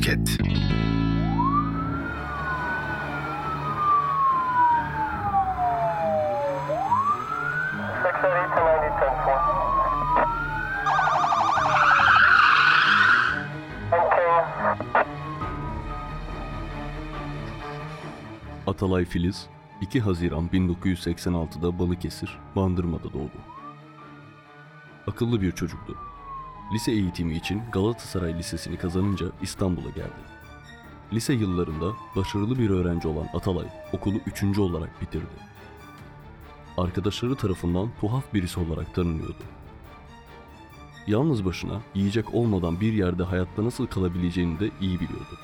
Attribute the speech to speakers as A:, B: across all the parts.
A: Podcast.
B: Atalay Filiz 2 Haziran 1986'da Balıkesir, Bandırma'da doğdu. Akıllı bir çocuktu. Lise eğitimi için Galatasaray Lisesi'ni kazanınca İstanbul'a geldi. Lise yıllarında başarılı bir öğrenci olan Atalay okulu üçüncü olarak bitirdi. Arkadaşları tarafından tuhaf birisi olarak tanınıyordu. Yalnız başına yiyecek olmadan bir yerde hayatta nasıl kalabileceğini de iyi biliyordu.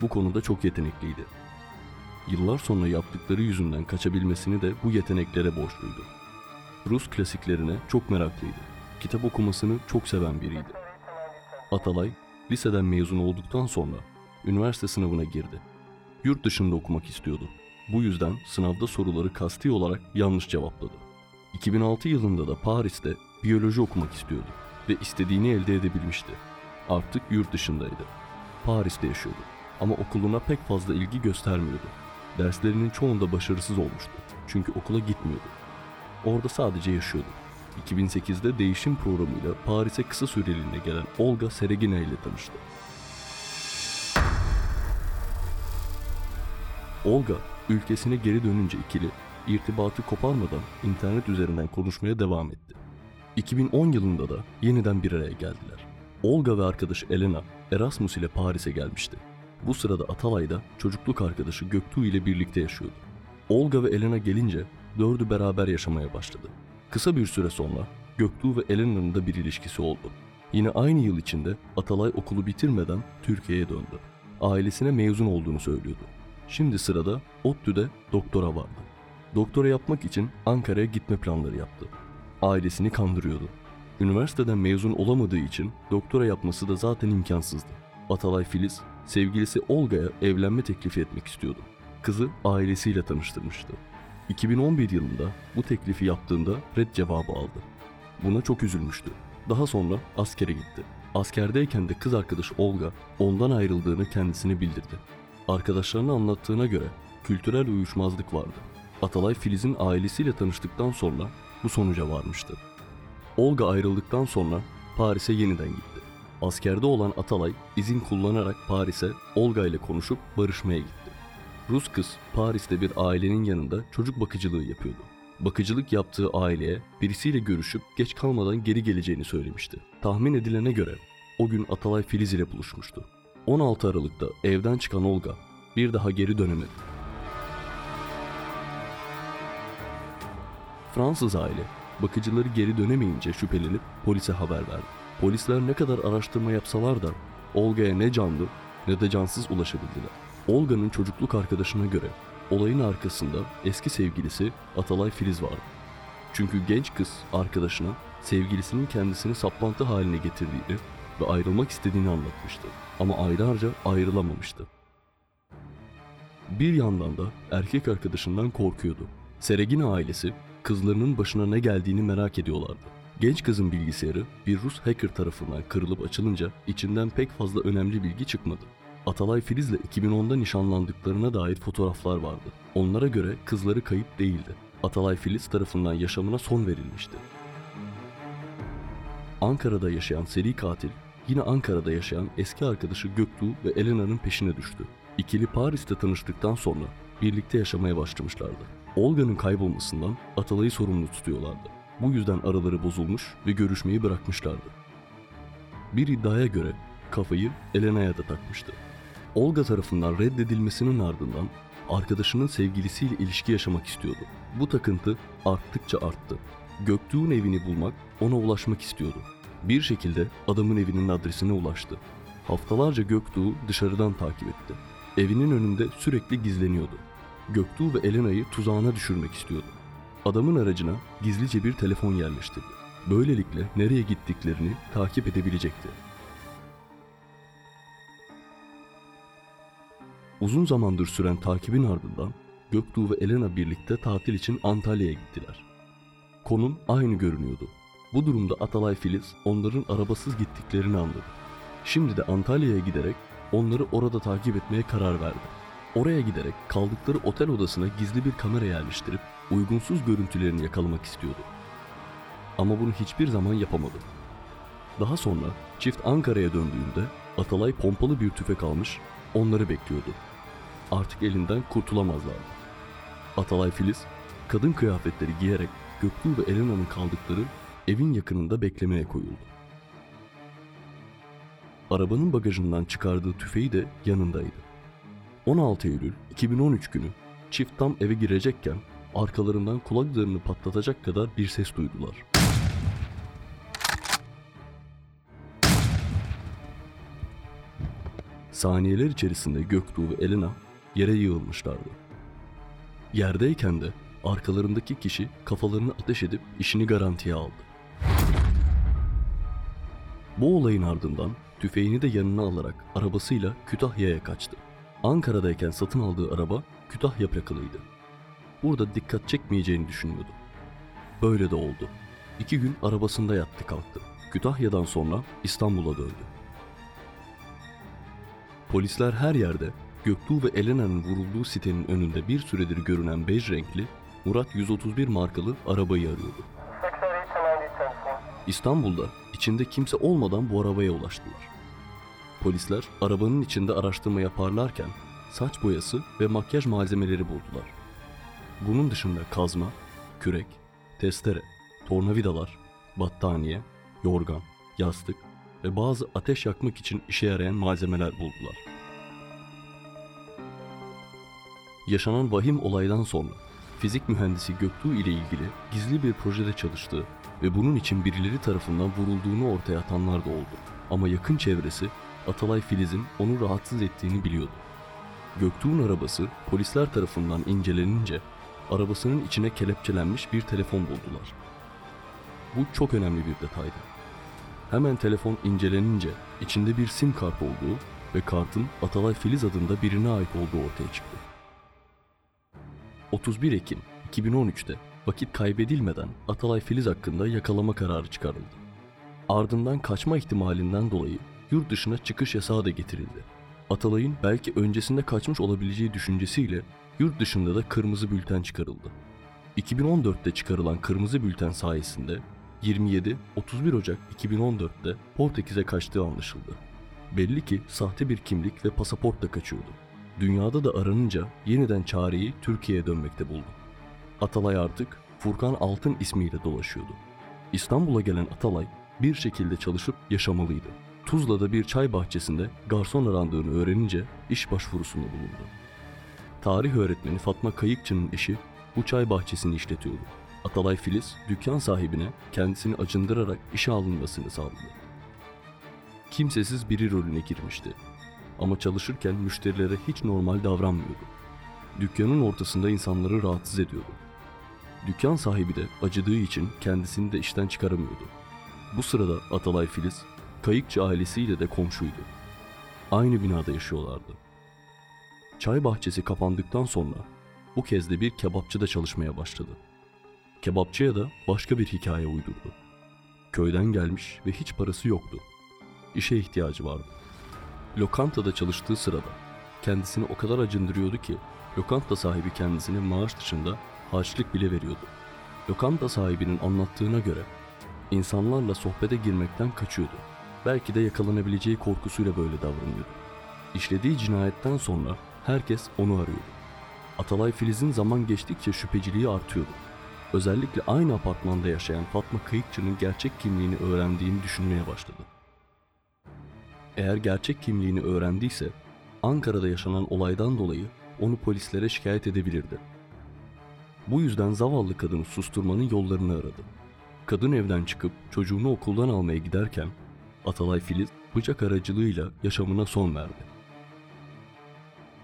B: Bu konuda çok yetenekliydi. Yıllar sonra yaptıkları yüzünden kaçabilmesini de bu yeteneklere borçluydu. Rus klasiklerine çok meraklıydı. Kitap okumasını çok seven biriydi. Atalay, liseden mezun olduktan sonra üniversite sınavına girdi. Yurt dışında okumak istiyordu. Bu yüzden sınavda soruları kasti olarak yanlış cevapladı. 2006 yılında da Paris'te biyoloji okumak istiyordu ve istediğini elde edebilmişti. Artık yurt dışındaydı. Paris'te yaşıyordu ama okuluna pek fazla ilgi göstermiyordu. Derslerinin çoğunda başarısız olmuştu çünkü okula gitmiyordu. Orada sadece yaşıyordu. 2008'de değişim programıyla Paris'e kısa süreliğine gelen Olga Seregina ile tanıştı. Olga, ülkesine geri dönünce ikili irtibatı koparmadan internet üzerinden konuşmaya devam etti. 2010 yılında da yeniden bir araya geldiler. Olga ve arkadaşı Elena Erasmus ile Paris'e gelmişti. Bu sırada Atalay da çocukluk arkadaşı Göktuğ ile birlikte yaşıyordu. Olga ve Elena gelince dördü beraber yaşamaya başladı. Kısa bir süre sonra Göktuğ ve Elena'nın da bir ilişkisi oldu. Yine aynı yıl içinde Atalay okulu bitirmeden Türkiye'ye döndü. Ailesine mezun olduğunu söylüyordu. Şimdi sırada ODTÜ'de doktora vardı. Doktora yapmak için Ankara'ya gitme planları yaptı. Ailesini kandırıyordu. Üniversiteden mezun olamadığı için doktora yapması da zaten imkansızdı. Atalay Filiz, sevgilisi Olga'ya evlenme teklifi etmek istiyordu. Kızı ailesiyle tanıştırmıştı. 2011 yılında bu teklifi yaptığında red cevabı aldı. Buna çok üzülmüştü. Daha sonra askere gitti. Askerdeyken de kız arkadaşı Olga ondan ayrıldığını kendisine bildirdi. Arkadaşlarına anlattığına göre kültürel uyuşmazlık vardı. Atalay Filiz'in ailesiyle tanıştıktan sonra bu sonuca varmıştı. Olga ayrıldıktan sonra Paris'e yeniden gitti. Askerde olan Atalay izin kullanarak Paris'e Olga ile konuşup barışmaya gitti. Rus kız Paris'te bir ailenin yanında çocuk bakıcılığı yapıyordu. Bakıcılık yaptığı aileye birisiyle görüşüp geç kalmadan geri geleceğini söylemişti. Tahmin edilene göre o gün Atalay Filiz ile buluşmuştu. 16 Aralık'ta evden çıkan Olga bir daha geri dönemedi. Fransız aile bakıcıları geri dönemeyince şüphelenip polise haber verdi. Polisler ne kadar araştırma yapsalar da Olga'ya ne canlı ne de cansız ulaşabildiler. Olga'nın çocukluk arkadaşına göre olayın arkasında eski sevgilisi Atalay Filiz vardı. Çünkü genç kız arkadaşına sevgilisinin kendisini saplantı haline getirdiğini ve ayrılmak istediğini anlatmıştı. Ama aylarca ayrılamamıştı. Bir yandan da erkek arkadaşından korkuyordu. Seregina ailesi kızlarının başına ne geldiğini merak ediyorlardı. Genç kızın bilgisayarı bir Rus hacker tarafından kırılıp açılınca içinden pek fazla önemli bilgi çıkmadı. Atalay Filiz'le 2010'da nişanlandıklarına dair fotoğraflar vardı. Onlara göre kızları kayıp değildi. Atalay Filiz tarafından yaşamına son verilmişti. Ankara'da yaşayan seri katil yine Ankara'da yaşayan eski arkadaşı Göktuğ ve Elena'nın peşine düştü. İkili Paris'te tanıştıktan sonra birlikte yaşamaya başlamışlardı. Olga'nın kaybolmasından Atalay'ı sorumlu tutuyorlardı. Bu yüzden araları bozulmuş ve görüşmeyi bırakmışlardı. Bir iddiaya göre kafayı Elena'ya da takmıştı. Olga tarafından reddedilmesinin ardından arkadaşının sevgilisiyle ilişki yaşamak istiyordu. Bu takıntı arttıkça arttı. Göktuğ'un evini bulmak, ona ulaşmak istiyordu. Bir şekilde adamın evinin adresine ulaştı. Haftalarca Göktuğ'u dışarıdan takip etti. Evinin önünde sürekli gizleniyordu. Göktuğ ve Elena'yı tuzağına düşürmek istiyordu. Adamın aracına gizlice bir telefon yerleştirdi. Böylelikle nereye gittiklerini takip edebilecekti. Uzun zamandır süren takibin ardından Göktuğ ve Elena birlikte tatil için Antalya'ya gittiler. Konum aynı görünüyordu. Bu durumda Atalay Filiz onların arabasız gittiklerini anladı. Şimdi de Antalya'ya giderek onları orada takip etmeye karar verdi. Oraya giderek kaldıkları otel odasına gizli bir kamera yerleştirip uygunsuz görüntülerini yakalamak istiyordu. Ama bunu hiçbir zaman yapamadı. Daha sonra çift Ankara'ya döndüğünde Atalay pompalı bir tüfek almış, onları bekliyordu. Artık elinden kurtulamazlardı. Atalay Filiz, kadın kıyafetleri giyerek Göktuğ ve Elena'nın kaldıkları evin yakınında beklemeye koyuldu. Arabanın bagajından çıkardığı tüfeği de yanındaydı. 16 Eylül 2013 günü çift tam eve girecekken arkalarından kulaklarını patlatacak kadar bir ses duydular. Saniyeler içerisinde Göktuğ ve Elena yere yığılmışlardı. Yerdeyken de arkalarındaki kişi kafalarını ateş edip işini garantiye aldı. Bu olayın ardından tüfeğini de yanına alarak arabasıyla Kütahya'ya kaçtı. Ankara'dayken satın aldığı araba Kütahya plakalıydı. Burada dikkat çekmeyeceğini düşünüyordu. Böyle de oldu. İki gün arabasında yattı kalktı. Kütahya'dan sonra İstanbul'a döndü. Polisler her yerde Göktuğ ve Elena'nın vurulduğu sitenin önünde bir süredir görünen bej renkli Murat 131 markalı arabayı arıyordu. İstanbul'da içinde kimse olmadan bu arabaya ulaştılar. Polisler arabanın içinde araştırma yaparlarken saç boyası ve makyaj malzemeleri buldular. Bunun dışında kazma, kürek, testere, tornavidalar, battaniye, yorgan, yastık ve bazı ateş yakmak için işe yarayan malzemeler buldular. Yaşanan vahim olaydan sonra fizik mühendisi Göktuğ ile ilgili gizli bir projede çalıştığı ve bunun için birileri tarafından vurulduğunu ortaya atanlar da oldu. Ama yakın çevresi Atalay Filiz'in onu rahatsız ettiğini biliyordu. Göktuğ'un arabası polisler tarafından incelenince arabasının içine kelepçelenmiş bir telefon buldular. Bu çok önemli bir detaydı. Hemen telefon incelenince içinde bir sim kart olduğu ve kartın Atalay Filiz adında birine ait olduğu ortaya çıktı. 31 Ekim 2013'te vakit kaybedilmeden Atalay Filiz hakkında yakalama kararı çıkarıldı. Ardından kaçma ihtimalinden dolayı yurt dışına çıkış yasağı da getirildi. Atalay'ın belki öncesinde kaçmış olabileceği düşüncesiyle yurt dışında da kırmızı bülten çıkarıldı. 2014'te çıkarılan kırmızı bülten sayesinde 27-31 Ocak 2014'te Portekiz'e kaçtığı anlaşıldı. Belli ki sahte bir kimlik ve pasaportla kaçıyordu. Dünyada da aranınca yeniden çareyi Türkiye'ye dönmekte buldu. Atalay artık Furkan Altın ismiyle dolaşıyordu. İstanbul'a gelen Atalay bir şekilde çalışıp yaşamalıydı. Tuzla'da bir çay bahçesinde garson arandığını öğrenince iş başvurusunda bulundu. Tarih öğretmeni Fatma Kayıkçı'nın eşi bu çay bahçesini işletiyordu. Atalay Filiz dükkan sahibine kendisini acındırarak işe alınmasını sağladı. Kimsesiz biri rolüne girmişti. Ama çalışırken müşterilere hiç normal davranmıyordu. Dükkanın ortasında insanları rahatsız ediyordu. Dükkan sahibi de acıdığı için kendisini de işten çıkaramıyordu. Bu sırada Atalay Filiz, Kayıkçı ailesiyle de komşuydu. Aynı binada yaşıyorlardı. Çay bahçesi kapandıktan sonra bu kez de bir kebapçıda çalışmaya başladı. Kebapçıya da başka bir hikaye uydurdu. Köyden gelmiş ve hiç parası yoktu. İşe ihtiyacı vardı. Lokantada çalıştığı sırada kendisini o kadar acındırıyordu ki lokanta sahibi kendisine maaş dışında harçlık bile veriyordu. Lokanta sahibinin anlattığına göre insanlarla sohbete girmekten kaçıyordu. Belki de yakalanabileceği korkusuyla böyle davranıyordu. İşlediği cinayetten sonra herkes onu arıyordu. Atalay Filiz'in zaman geçtikçe şüpheciliği artıyordu. Özellikle aynı apartmanda yaşayan Fatma Kayıkçı'nın gerçek kimliğini öğrendiğini düşünmeye başladı. Eğer gerçek kimliğini öğrendiyse Ankara'da yaşanan olaydan dolayı onu polislere şikayet edebilirdi. Bu yüzden zavallı kadını susturmanın yollarını aradı. Kadın evden çıkıp çocuğunu okuldan almaya giderken Atalay Filiz bıçak aracılığıyla yaşamına son verdi.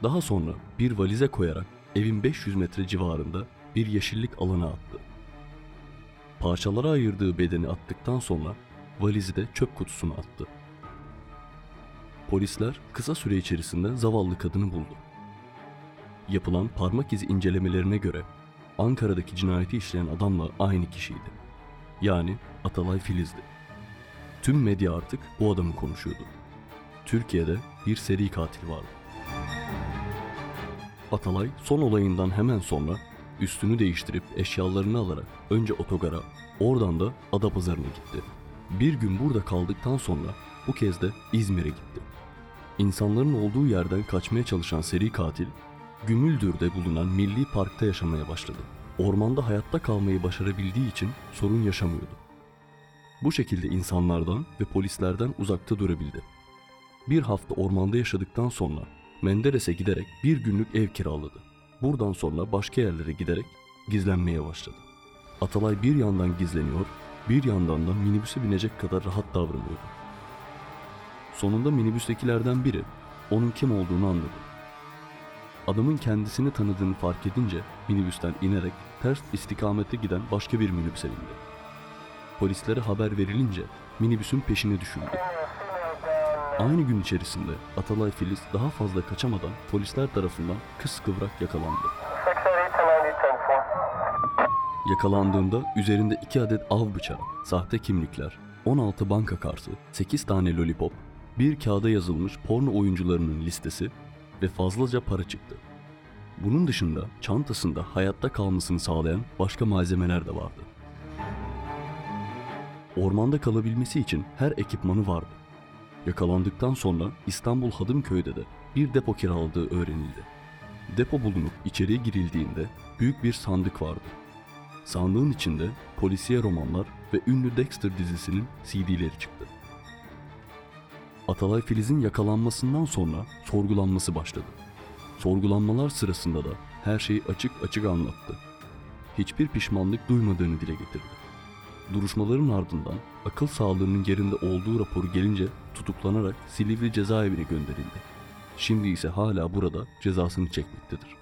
B: Daha sonra bir valize koyarak evin 500 metre civarında bir yeşillik alana attı. Parçalara ayırdığı bedeni attıktan sonra valizi de çöp kutusuna attı. Polisler kısa süre içerisinde zavallı kadını buldu. Yapılan parmak izi incelemelerine göre Ankara'daki cinayeti işleyen adamla aynı kişiydi. Yani Atalay Filiz'di. Tüm medya artık bu adamı konuşuyordu. Türkiye'de bir seri katil vardı. Atalay son olayından hemen sonra üstünü değiştirip eşyalarını alarak önce otogara, oradan da Adapazarı'na gitti. Bir gün burada kaldıktan sonra bu kez de İzmir'e gitti. İnsanların olduğu yerden kaçmaya çalışan seri katil, Gümüldür'de bulunan Milli Park'ta yaşamaya başladı. Ormanda hayatta kalmayı başarabildiği için sorun yaşamıyordu. Bu şekilde insanlardan ve polislerden uzakta durabildi. Bir hafta ormanda yaşadıktan sonra Menderes'e giderek bir günlük ev kiraladı. Buradan sonra başka yerlere giderek gizlenmeye başladı. Atalay bir yandan gizleniyor, bir yandan da minibüse binecek kadar rahat davranıyordu. Sonunda minibüstekilerden biri onun kim olduğunu anladı. Adamın kendisini tanıdığını fark edince minibüsten inerek ters istikamete giden başka bir minibüse bindi. Polislere haber verilince minibüsün peşine düşüldü. Aynı gün içerisinde Atalay Filiz daha fazla kaçamadan polisler tarafından kıskıvrak yakalandı. Yakalandığında üzerinde 2 adet av bıçağı, sahte kimlikler, 16 banka kartı, 8 tane lollipop, bir kağıda yazılmış porno oyuncularının listesi ve fazlaca para çıktı. Bunun dışında çantasında hayatta kalmasını sağlayan başka malzemeler de vardı. Ormanda kalabilmesi için her ekipmanı vardı. Yakalandıktan sonra İstanbul Hadımköy'de de bir depo kiraladığı öğrenildi. Depo bulunup içeriye girildiğinde büyük bir sandık vardı. Sandığın içinde polisiye romanlar ve ünlü Dexter dizisinin CD'leri çıktı. Atalay Filiz'in yakalanmasından sonra sorgulanması başladı. Sorgulanmalar sırasında da her şeyi açık açık anlattı. Hiçbir pişmanlık duymadığını dile getirdi. Duruşmaların ardından akıl sağlığının yerinde olduğu raporu gelince tutuklanarak Silivri cezaevine gönderildi. Şimdi ise hala burada cezasını çekmektedir.